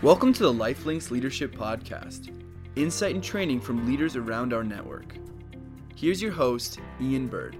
Welcome to the Lifelinks Leadership Podcast, insight and training from leaders around our network. Here's your host, Ian Bird.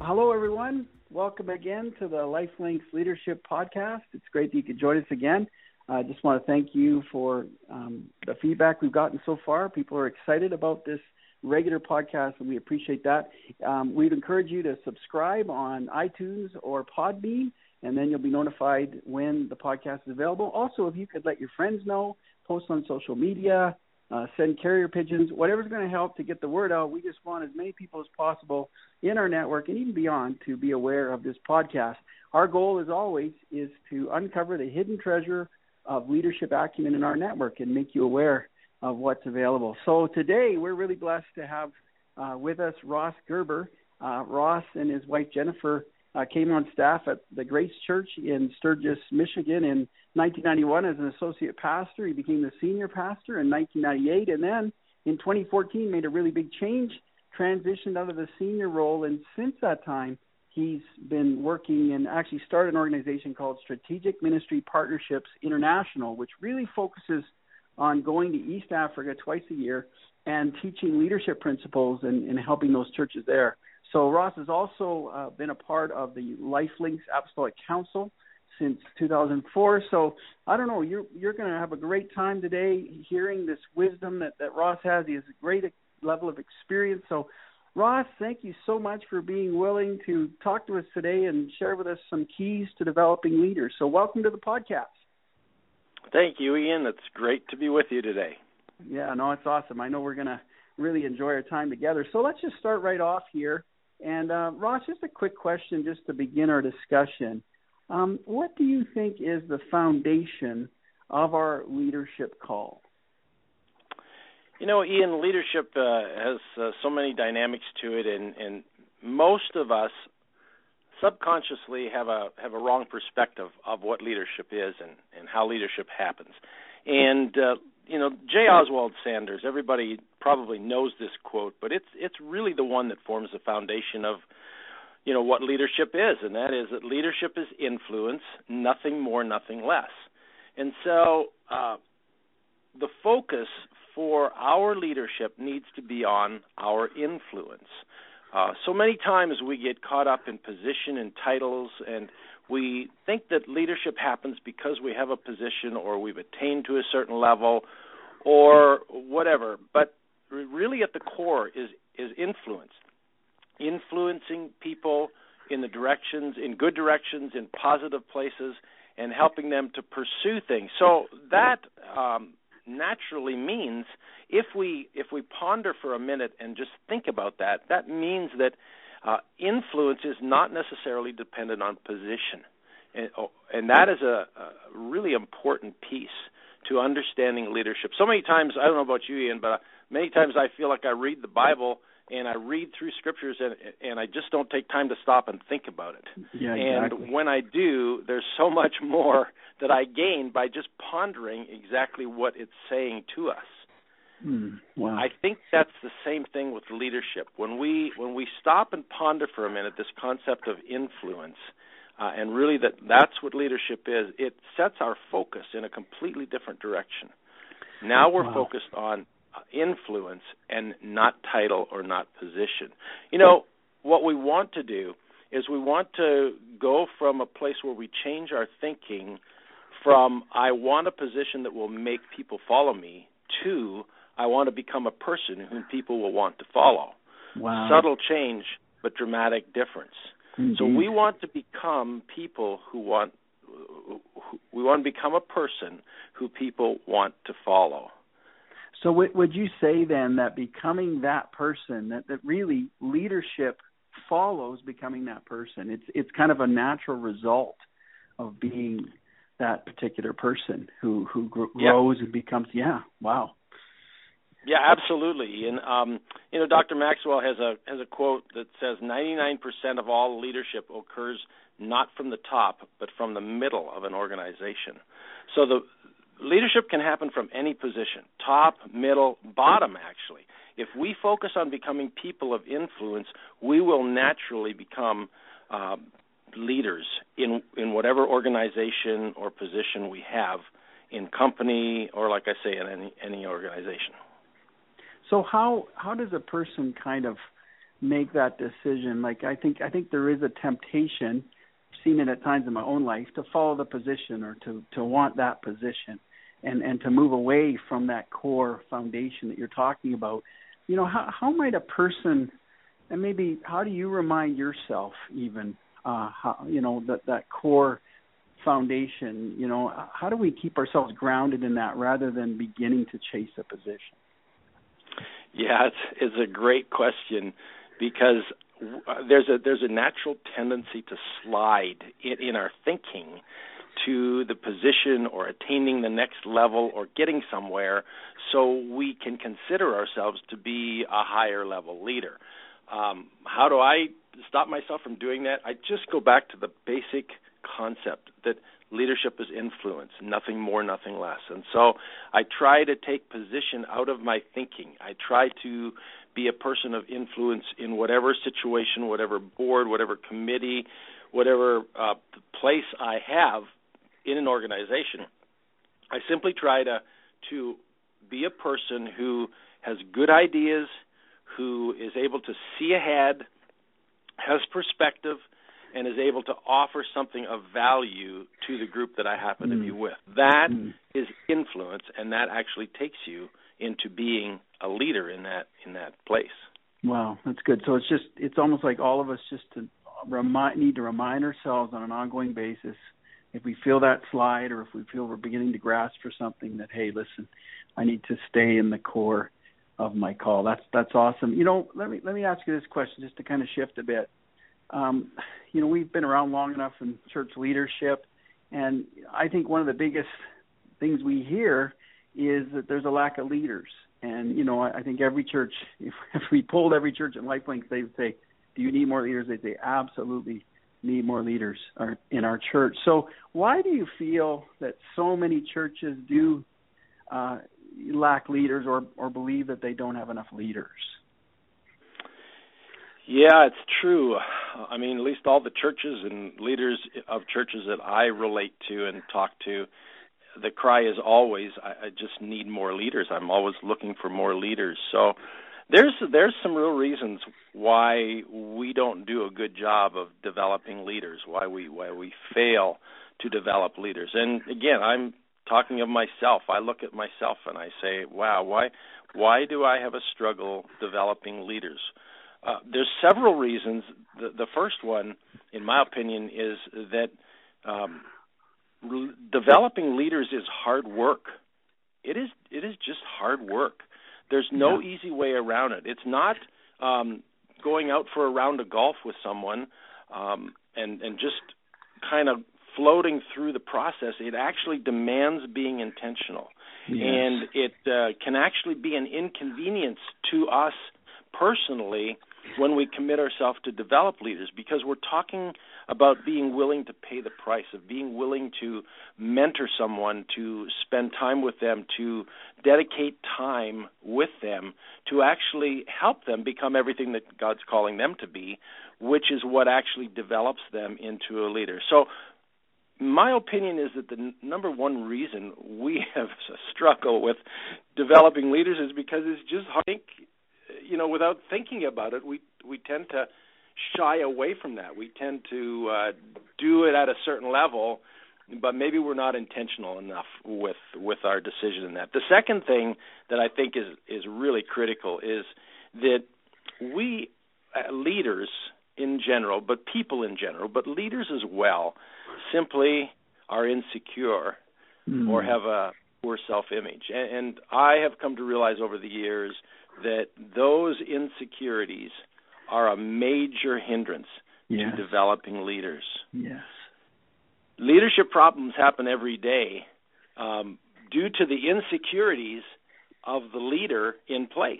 Hello, everyone. Welcome again to the Lifelinks Leadership Podcast. It's great that you could join us again. I just want to thank you for um, the feedback we've gotten so far. People are excited about this regular podcast, and we appreciate that. Um, we'd encourage you to subscribe on iTunes or Podbean and then you'll be notified when the podcast is available. Also, if you could let your friends know, post on social media, uh, send carrier pigeons, whatever's going to help to get the word out. We just want as many people as possible in our network and even beyond to be aware of this podcast. Our goal, as always, is to uncover the hidden treasure of leadership acumen in our network and make you aware of what's available. So today, we're really blessed to have uh, with us Ross Gerber. Uh, Ross and his wife Jennifer uh, came on staff at the Grace Church in Sturgis, Michigan in 1991 as an associate pastor. He became the senior pastor in 1998, and then in 2014 made a really big change, transitioned out of the senior role, and since that time he's been working and actually started an organization called Strategic Ministry Partnerships International, which really focuses on going to East Africa twice a year and teaching leadership principles and, and helping those churches there. So Ross has also uh, been a part of the Lifelinks Apostolic Council since 2004. So I don't know, you're you're going to have a great time today hearing this wisdom that that Ross has. He has a great level of experience. So Ross, thank you so much for being willing to talk to us today and share with us some keys to developing leaders. So welcome to the podcast. Thank you, Ian. It's great to be with you today. Yeah, no, it's awesome. I know we're going to really enjoy our time together. So let's just start right off here. And uh, Ross, just a quick question just to begin our discussion. Um, what do you think is the foundation of our leadership call? You know, Ian, leadership uh, has uh, so many dynamics to it, and, and most of us subconsciously have a have a wrong perspective of what leadership is and, and how leadership happens. And uh, you know, J. Oswald Sanders. Everybody probably knows this quote, but it's it's really the one that forms the foundation of you know what leadership is, and that is that leadership is influence, nothing more, nothing less. And so, uh, the focus for our leadership needs to be on our influence. Uh, so many times we get caught up in position and titles, and we think that leadership happens because we have a position or we've attained to a certain level or whatever. But really, at the core is is influence, influencing people in the directions, in good directions, in positive places, and helping them to pursue things. So that um, naturally means if we if we ponder for a minute and just think about that, that means that uh, influence is not necessarily dependent on position, and, oh, and that is a, a really important piece to understanding leadership. So many times, I don't know about you, Ian, but many times I feel like I read the Bible and I read through scriptures and and I just don't take time to stop and think about it. Yeah, exactly. And when I do, there's so much more that I gain by just pondering exactly what it's saying to us. Mm, wow. I think that's the same thing with leadership. When we when we stop and ponder for a minute this concept of influence, uh, and really that that's what leadership is. It sets our focus in a completely different direction. Now we're wow. focused on influence and not title or not position. You know what we want to do is we want to go from a place where we change our thinking from I want a position that will make people follow me to I want to become a person whom people will want to follow. Wow. Subtle change, but dramatic difference. So we want to become people who want we want to become a person who people want to follow. So would you say then that becoming that person that that really leadership follows becoming that person? It's it's kind of a natural result of being that particular person who who grows yeah. and becomes yeah wow yeah, absolutely. And um, you know, Dr. Maxwell has a has a quote that says 99% of all leadership occurs not from the top, but from the middle of an organization. So the leadership can happen from any position, top, middle, bottom actually. If we focus on becoming people of influence, we will naturally become uh, leaders in in whatever organization or position we have in company or, like I say, in any any organization. So how how does a person kind of make that decision? Like I think I think there is a temptation, seen it at times in my own life, to follow the position or to to want that position, and and to move away from that core foundation that you're talking about. You know how how might a person, and maybe how do you remind yourself even uh, how you know that that core foundation you know how do we keep ourselves grounded in that rather than beginning to chase a position yeah it's it's a great question because there's a there's a natural tendency to slide in, in our thinking to the position or attaining the next level or getting somewhere so we can consider ourselves to be a higher level leader um, how do i stop myself from doing that i just go back to the basic concept that leadership is influence, nothing more, nothing less. And so I try to take position out of my thinking. I try to be a person of influence in whatever situation, whatever board, whatever committee, whatever uh, place I have in an organization. I simply try to to be a person who has good ideas, who is able to see ahead, has perspective, and is able to offer something of value to the group that I happen mm. to be mm. with. That mm. is influence, and that actually takes you into being a leader in that in that place. Wow, that's good. So it's just it's almost like all of us just to remind need to remind ourselves on an ongoing basis if we feel that slide or if we feel we're beginning to grasp for something that hey, listen, I need to stay in the core of my call. That's that's awesome. You know, let me let me ask you this question just to kind of shift a bit um, you know, we've been around long enough in church leadership, and I think one of the biggest things we hear is that there's a lack of leaders. And you know, I, I think every church, if, if we polled every church in LifeLink, they would say, "Do you need more leaders?" They'd say, "Absolutely." need more leaders in our church. So, why do you feel that so many churches do uh, lack leaders or or believe that they don't have enough leaders? Yeah, it's true. I mean, at least all the churches and leaders of churches that I relate to and talk to, the cry is always, I, I just need more leaders. I'm always looking for more leaders. So there's there's some real reasons why we don't do a good job of developing leaders, why we why we fail to develop leaders. And again, I'm talking of myself. I look at myself and I say, wow, why why do I have a struggle developing leaders? Uh, there's several reasons. The, the first one, in my opinion, is that um, re- developing leaders is hard work. It is it is just hard work. There's no yeah. easy way around it. It's not um, going out for a round of golf with someone um, and and just kind of floating through the process. It actually demands being intentional, yes. and it uh, can actually be an inconvenience to us personally when we commit ourselves to develop leaders because we're talking about being willing to pay the price of being willing to mentor someone to spend time with them to dedicate time with them to actually help them become everything that God's calling them to be which is what actually develops them into a leader. So my opinion is that the n- number one reason we have struggle with developing leaders is because it's just I think you know, without thinking about it, we we tend to shy away from that. We tend to uh, do it at a certain level, but maybe we're not intentional enough with with our decision in that. The second thing that I think is is really critical is that we uh, leaders in general, but people in general, but leaders as well, simply are insecure mm. or have a poor self-image. And, and I have come to realize over the years that those insecurities are a major hindrance yes. to developing leaders. Yes. Leadership problems happen every day um, due to the insecurities of the leader in place.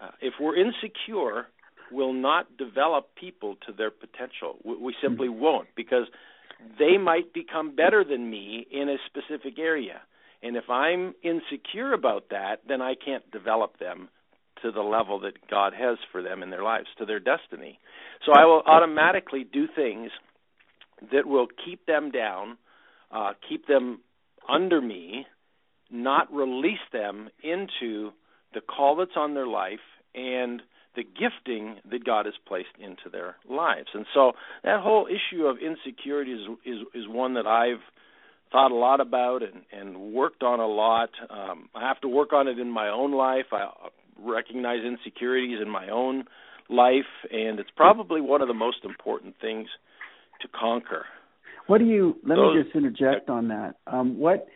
Uh, if we're insecure, we'll not develop people to their potential. We, we simply mm-hmm. won't because they might become better than me in a specific area. And if I'm insecure about that, then I can't develop them to the level that God has for them in their lives, to their destiny. So I will automatically do things that will keep them down, uh, keep them under me not release them into the call that's on their life and the gifting that God has placed into their lives. And so that whole issue of insecurity is is, is one that I've thought a lot about and, and worked on a lot. Um, I have to work on it in my own life. I recognize insecurities in my own life, and it's probably one of the most important things to conquer. What do you? Let Those, me just interject on that. Um, what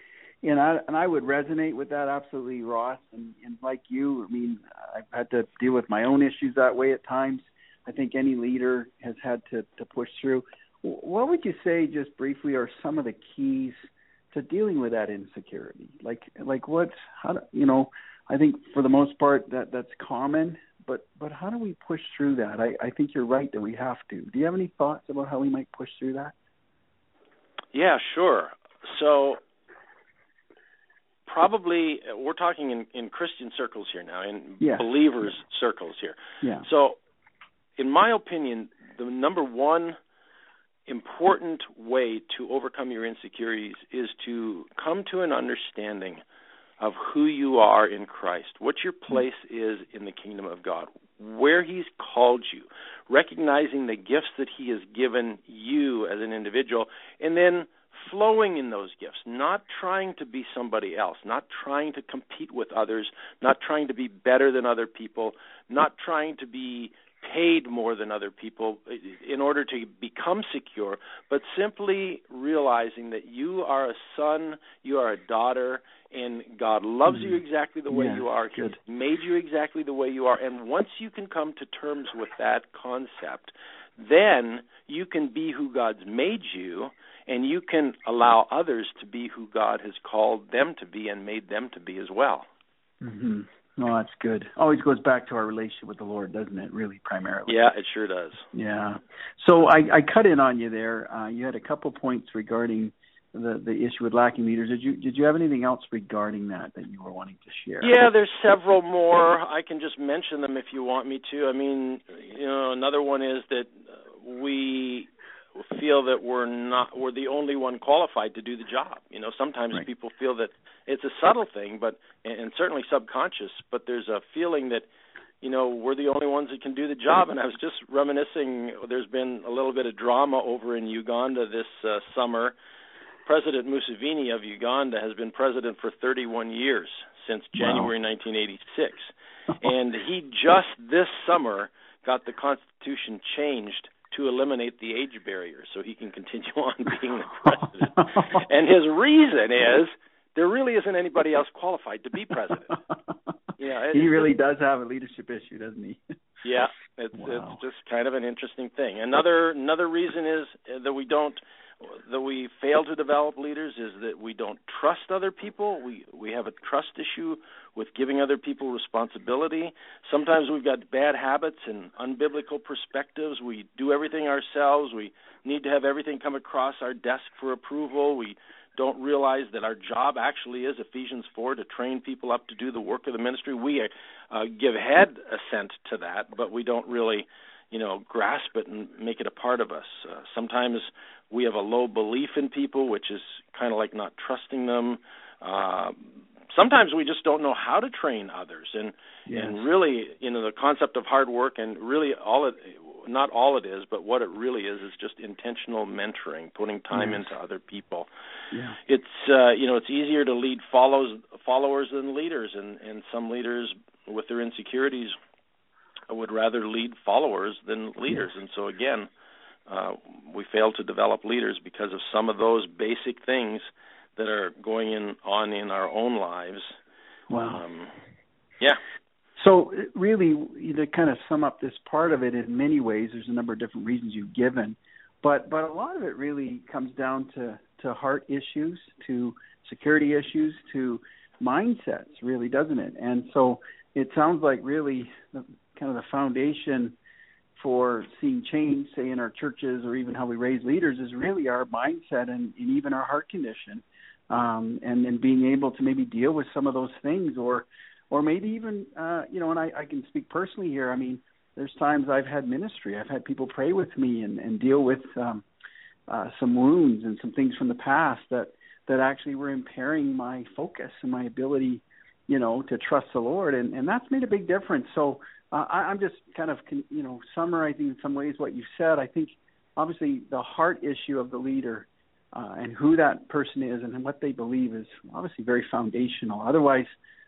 and I and I would resonate with that absolutely, Ross. And, and like you, I mean, I've had to deal with my own issues that way at times. I think any leader has had to to push through. What would you say, just briefly, are some of the keys to dealing with that insecurity? Like, like what? How do, you know? I think for the most part that that's common, but but how do we push through that? I I think you're right that we have to. Do you have any thoughts about how we might push through that? Yeah, sure. So probably uh, we're talking in, in Christian circles here now, in yeah. believers circles here. Yeah. So, in my opinion, the number one important way to overcome your insecurities is to come to an understanding of who you are in Christ, what your place is in the kingdom of God, where He's called you, recognizing the gifts that He has given you as an individual, and then flowing in those gifts, not trying to be somebody else, not trying to compete with others, not trying to be better than other people, not trying to be paid more than other people in order to become secure, but simply realizing that you are a son, you are a daughter, and God loves mm-hmm. you exactly the way yeah, you are. Good. Made you exactly the way you are. And once you can come to terms with that concept, then you can be who God's made you and you can allow others to be who God has called them to be and made them to be as well. Mhm. No, that's good. Always goes back to our relationship with the Lord, doesn't it? Really, primarily. Yeah, it sure does. Yeah. So I, I cut in on you there. Uh, you had a couple points regarding the the issue with lacking leaders. Did you did you have anything else regarding that that you were wanting to share? Yeah, there's several more. I can just mention them if you want me to. I mean, you know, another one is that we feel that we're not we're the only one qualified to do the job. You know, sometimes right. people feel that it's a subtle thing, but and certainly subconscious, but there's a feeling that you know we're the only ones that can do the job. And I was just reminiscing. There's been a little bit of drama over in Uganda this uh, summer. President Museveni of Uganda has been president for 31 years since January wow. 1986, and he just this summer got the constitution changed to eliminate the age barrier so he can continue on being the president. and his reason is there really isn't anybody else qualified to be president. Yeah, he really does have a leadership issue, doesn't he? yeah, it's wow. it's just kind of an interesting thing. Another another reason is that we don't that we fail to develop leaders is that we don't trust other people. We we have a trust issue with giving other people responsibility. Sometimes we've got bad habits and unbiblical perspectives. We do everything ourselves. We need to have everything come across our desk for approval. We don't realize that our job actually is Ephesians 4 to train people up to do the work of the ministry. We uh, give head assent to that, but we don't really you know grasp it and make it a part of us. Uh, sometimes we have a low belief in people, which is kind of like not trusting them. Uh, sometimes we just don't know how to train others, and yes. and really, you know, the concept of hard work and really all it not all it is, but what it really is is just intentional mentoring, putting time yes. into other people. Yeah. It's uh, you know it's easier to lead follows followers than leaders, and and some leaders with their insecurities would rather lead followers than leaders, and so again, uh, we fail to develop leaders because of some of those basic things that are going in on in our own lives. Wow. Um, yeah. So really, to kind of sum up this part of it, in many ways, there's a number of different reasons you've given, but but a lot of it really comes down to to heart issues, to security issues, to mindsets, really, doesn't it? And so it sounds like really kind of the foundation for seeing change, say in our churches or even how we raise leaders, is really our mindset and, and even our heart condition, um, and then being able to maybe deal with some of those things, or or maybe even uh, you know, and I, I can speak personally here. I mean, there's times I've had ministry, I've had people pray with me and, and deal with um, uh, some wounds and some things from the past that that actually were impairing my focus and my ability, you know, to trust the Lord, and and that's made a big difference. So uh, I, I'm just kind of you know summarizing in some ways what you said. I think obviously the heart issue of the leader uh, and who that person is and what they believe is obviously very foundational. Otherwise,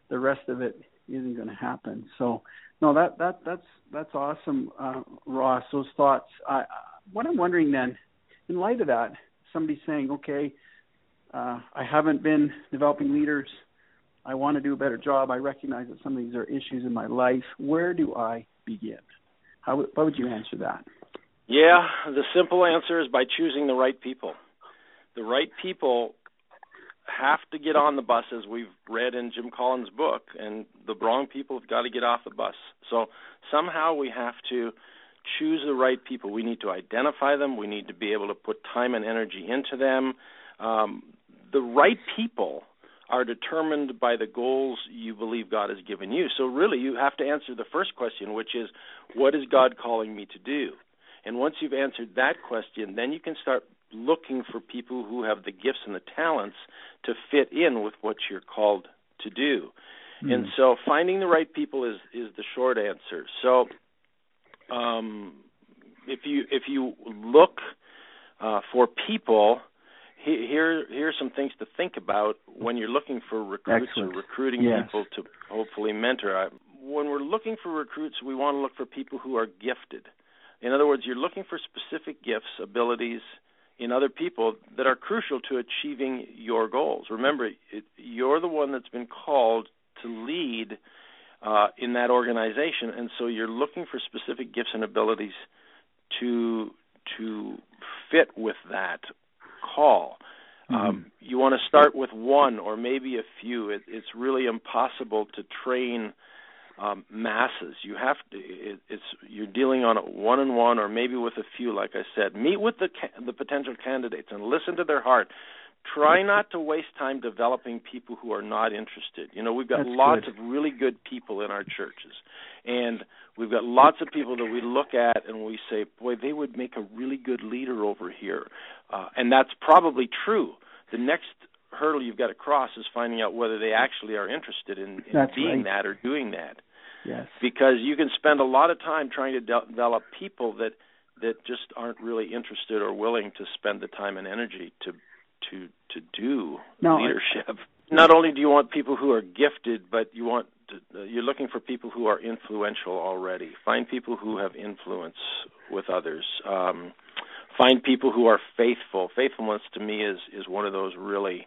the rest of it isn't going to happen. So, no, that that that's that's awesome, uh, Ross. Those thoughts. I, what I'm wondering then, in light of that, somebody saying, okay, uh, I haven't been developing leaders. I want to do a better job. I recognize that some of these are issues in my life. Where do I begin? How, what would you answer that? Yeah, the simple answer is by choosing the right people. The right people have to get on the bus, as we've read in Jim Collins' book, and the wrong people have got to get off the bus. So somehow we have to choose the right people. We need to identify them. We need to be able to put time and energy into them. Um, the right people are determined by the goals you believe God has given you. So really, you have to answer the first question, which is, what is God calling me to do? And once you've answered that question, then you can start looking for people who have the gifts and the talents to fit in with what you're called to do. Mm. And so finding the right people is is the short answer. So um, if you if you look uh, for people, here here's some things to think about when you're looking for recruits Excellent. or recruiting yes. people to hopefully mentor. I, when we're looking for recruits, we want to look for people who are gifted. In other words, you're looking for specific gifts, abilities, in other people that are crucial to achieving your goals. Remember, it, you're the one that's been called to lead uh, in that organization, and so you're looking for specific gifts and abilities to to fit with that call. Mm-hmm. Um, you want to start with one or maybe a few. It, it's really impossible to train um, masses. You have to. It, it's you're dealing on a one on one or maybe with a few. Like I said, meet with the ca- the potential candidates and listen to their heart. Try not to waste time developing people who are not interested. You know, we've got That's lots good. of really good people in our churches, and we've got lots of people that we look at and we say, "Boy, they would make a really good leader over here," uh, and that's probably true. The next hurdle you've got to cross is finding out whether they actually are interested in, in being right. that or doing that. Yes. Because you can spend a lot of time trying to de- develop people that that just aren't really interested or willing to spend the time and energy to to to do no, leadership. Not only do you want people who are gifted, but you want to, uh, you're looking for people who are influential already. Find people who have influence with others. Um, find people who are faithful. Faithfulness to me is is one of those really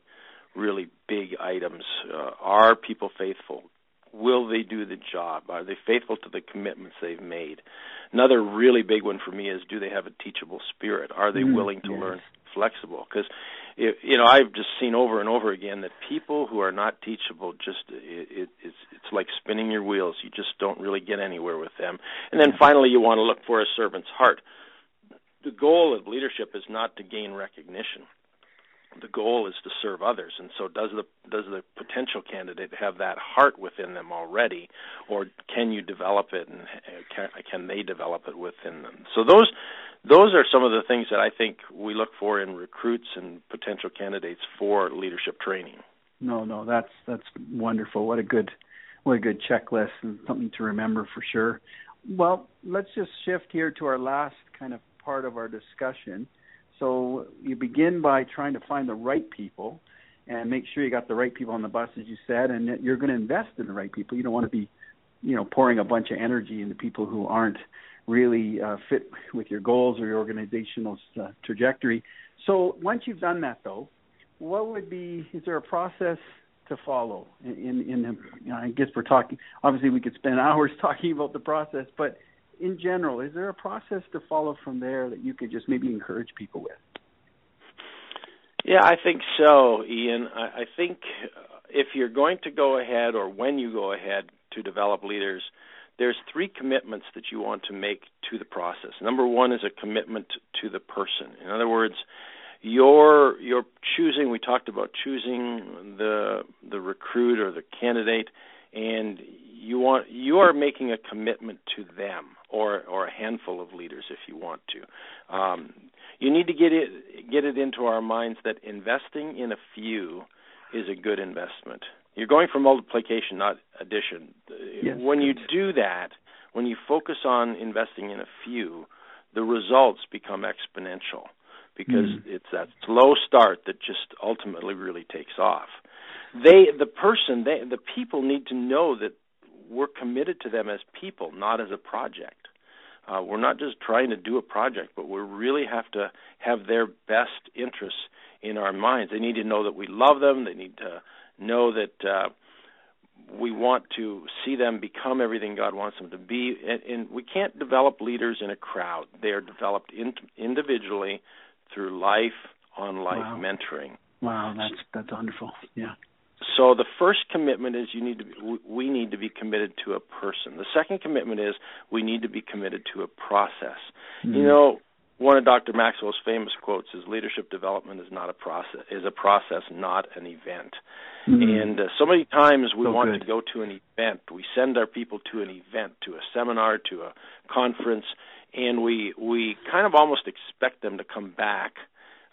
really big items. Uh, are people faithful? Will they do the job? Are they faithful to the commitments they've made? Another really big one for me is do they have a teachable spirit? Are they Mm, willing to yes. learn flexible? Because you know I've just seen over and over again that people who are not teachable just it, it, it's it's like spinning your wheels. You just don't really get anywhere with them. And then finally, you want to look for a servant's heart. The goal of leadership is not to gain recognition the goal is to serve others and so does the does the potential candidate have that heart within them already or can you develop it and can, can they develop it within them so those those are some of the things that I think we look for in recruits and potential candidates for leadership training No, no, that's that's wonderful. What a good what a good checklist and something to remember for sure. Well, let's just shift here to our last kind of part of our discussion. So you begin by trying to find the right people and make sure you got the right people on the bus, as you said, and that you're going to invest in the right people. You don't want to be, you know, pouring a bunch of energy into people who aren't really uh, fit with your goals or your organizational uh, trajectory. So once you've done that, though, what would be? Is there a process to follow? In in, in I guess we're talking. Obviously, we could spend hours talking about the process, but in general, is there a process to follow from there that you could just maybe encourage people with? Yeah, I think so, Ian. I, I think if you're going to go ahead or when you go ahead to develop leaders, there's three commitments that you want to make to the process. Number one is a commitment to the person. In other words, you're you're choosing. We talked about choosing the the recruit or the candidate, and you want you are making a commitment to them or or a handful of leaders if you want to. Um, you need to get it get it into our minds that investing in a few is a good investment. You're going for multiplication, not addition. Yes, when you do that, when you focus on investing in a few, the results become exponential because mm. it's that slow start that just ultimately really takes off. They, the person, they, the people need to know that we're committed to them as people, not as a project. Uh, we're not just trying to do a project, but we really have to have their best interests in our minds. They need to know that we love them. They need to know that uh, we want to see them become everything God wants them to be. And, and we can't develop leaders in a crowd. They are developed in, individually through life on life wow. mentoring. Wow, that's that's wonderful. Yeah. So the first commitment is you need to be, we need to be committed to a person. The second commitment is we need to be committed to a process. Mm. You know, one of Dr. Maxwell's famous quotes is leadership development is not a process is a process not an event. Mm-hmm. And uh, so many times we so want good. to go to an event. We send our people to an event, to a seminar, to a conference, and we we kind of almost expect them to come back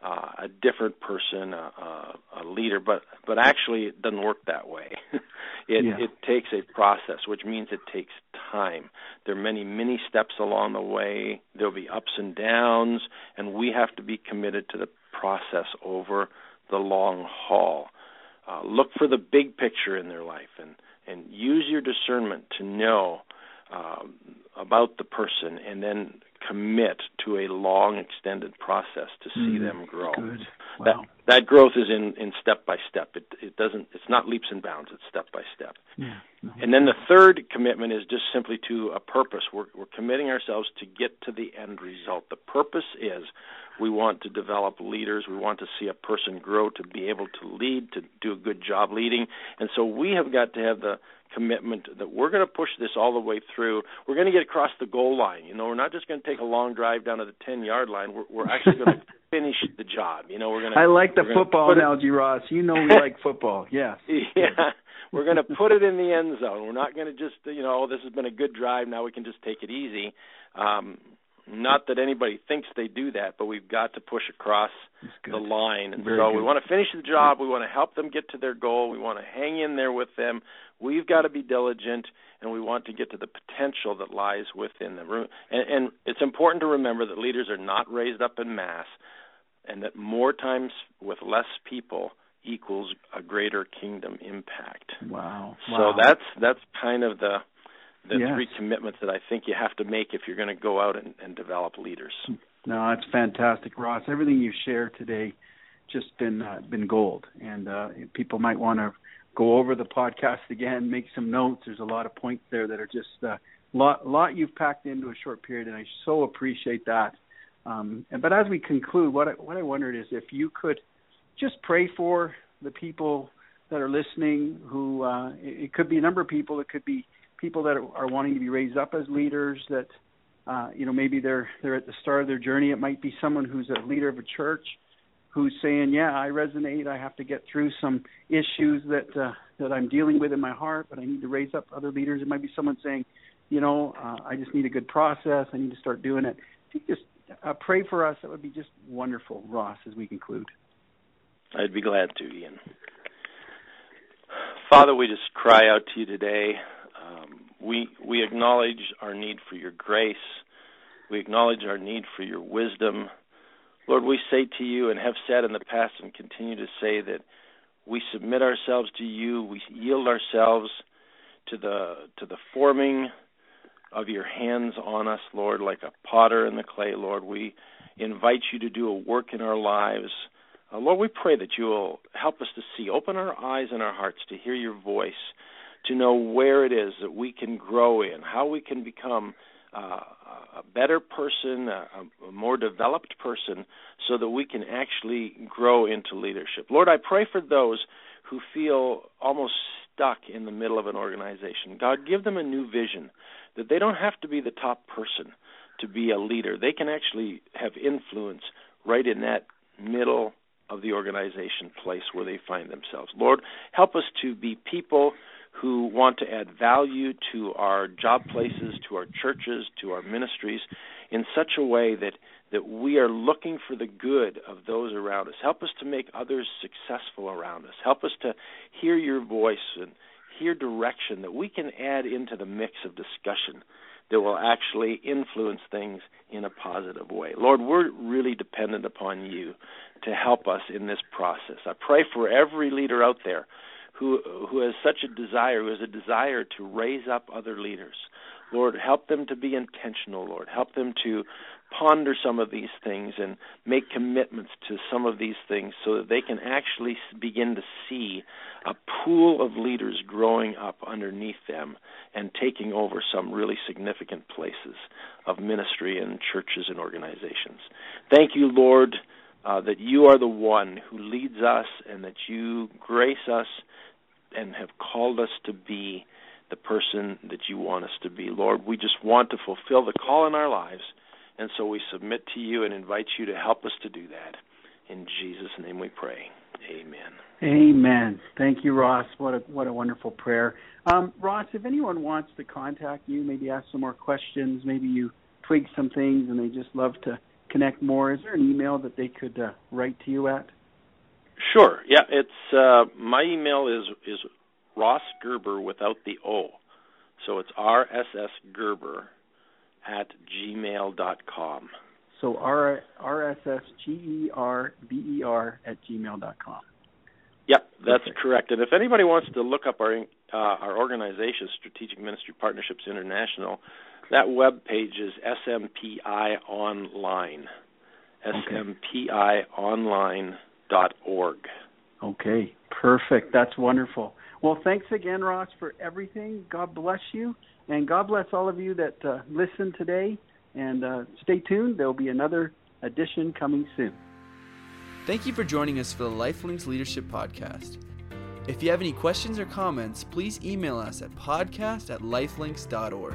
uh, a different person, a, a, a leader, but but actually it doesn't work that way. it yeah. it takes a process, which means it takes time. There are many many steps along the way. There'll be ups and downs, and we have to be committed to the process over the long haul. Uh, look for the big picture in their life, and and use your discernment to know uh, about the person, and then commit to a long extended process to see mm, them grow. Good. Wow. That that growth is in in step by step. It it doesn't it's not leaps and bounds, it's step by step. Yeah. And then the third commitment is just simply to a purpose. We're we're committing ourselves to get to the end result. The purpose is we want to develop leaders. We want to see a person grow to be able to lead, to do a good job leading. And so we have got to have the commitment that we're going to push this all the way through. We're going to get across the goal line. You know, we're not just going to take a long drive down to the 10 yard line. We're, we're actually going to finish the job. You know, we're to. I like the football analogy, it, Ross. You know, we like football. Yes. Yeah. We're going to put it in the end zone. We're not going to just, you know, oh, this has been a good drive. Now we can just take it easy. Um, not that anybody thinks they do that, but we've got to push across the line. And Very so good. we want to finish the job. We want to help them get to their goal. We want to hang in there with them. We've got to be diligent, and we want to get to the potential that lies within them. And, and it's important to remember that leaders are not raised up in mass, and that more times with less people equals a greater kingdom impact. Wow. So wow. that's that's kind of the the yes. three commitments that I think you have to make if you're going to go out and, and develop leaders. No, that's fantastic, Ross. Everything you've shared today just been uh, been gold, and uh, people might want to go over the podcast again, make some notes. There's a lot of points there that are just a uh, lot lot you've packed into a short period, and I so appreciate that. Um, but as we conclude, what I, what I wondered is if you could just pray for the people that are listening. Who uh, it, it could be a number of people. It could be people that are wanting to be raised up as leaders that uh, you know maybe they're they're at the start of their journey it might be someone who's a leader of a church who's saying yeah i resonate i have to get through some issues that uh, that i'm dealing with in my heart but i need to raise up other leaders it might be someone saying you know uh, i just need a good process i need to start doing it if you just uh, pray for us that would be just wonderful ross as we conclude i'd be glad to ian father we just cry out to you today um, we we acknowledge our need for your grace. We acknowledge our need for your wisdom. Lord, we say to you and have said in the past and continue to say that we submit ourselves to you. We yield ourselves to the to the forming of your hands on us, Lord, like a potter in the clay, Lord. We invite you to do a work in our lives. Uh, Lord, we pray that you will help us to see, open our eyes and our hearts to hear your voice to know where it is that we can grow in, how we can become uh, a better person, a, a more developed person, so that we can actually grow into leadership. Lord, I pray for those who feel almost stuck in the middle of an organization. God, give them a new vision that they don't have to be the top person to be a leader. They can actually have influence right in that middle of the organization place where they find themselves. Lord, help us to be people who want to add value to our job places, to our churches, to our ministries in such a way that that we are looking for the good of those around us. Help us to make others successful around us. Help us to hear your voice and hear direction that we can add into the mix of discussion that will actually influence things in a positive way. Lord, we're really dependent upon you to help us in this process. I pray for every leader out there who who has such a desire, who has a desire to raise up other leaders. Lord, help them to be intentional, Lord. Help them to ponder some of these things and make commitments to some of these things so that they can actually begin to see a pool of leaders growing up underneath them and taking over some really significant places of ministry and churches and organizations. Thank you, Lord, uh, that you are the one who leads us and that you grace us and have called us to be the person that you want us to be. Lord, we just want to fulfill the call in our lives and so we submit to you and invite you to help us to do that. In Jesus' name we pray. Amen. Amen. Thank you, Ross. What a what a wonderful prayer. Um, Ross, if anyone wants to contact you, maybe ask some more questions, maybe you tweak some things and they just love to connect more, is there an email that they could uh, write to you at? Sure. Yeah, it's uh, my email is is Ross Gerber without the O, so it's R S S Gerber at gmail.com. So R R S S G E R B E R at gmail.com. Yep, that's correct. And if anybody wants to look up our uh, our organization, Strategic Ministry Partnerships International, that web page is SMPI Online. SMPIOnline.org. Okay, perfect. That's wonderful. Well, thanks again, Ross, for everything. God bless you. And God bless all of you that uh, listen today. And uh, stay tuned. There will be another edition coming soon. Thank you for joining us for the Lifelinks Leadership Podcast. If you have any questions or comments, please email us at podcast at lifelinks.org.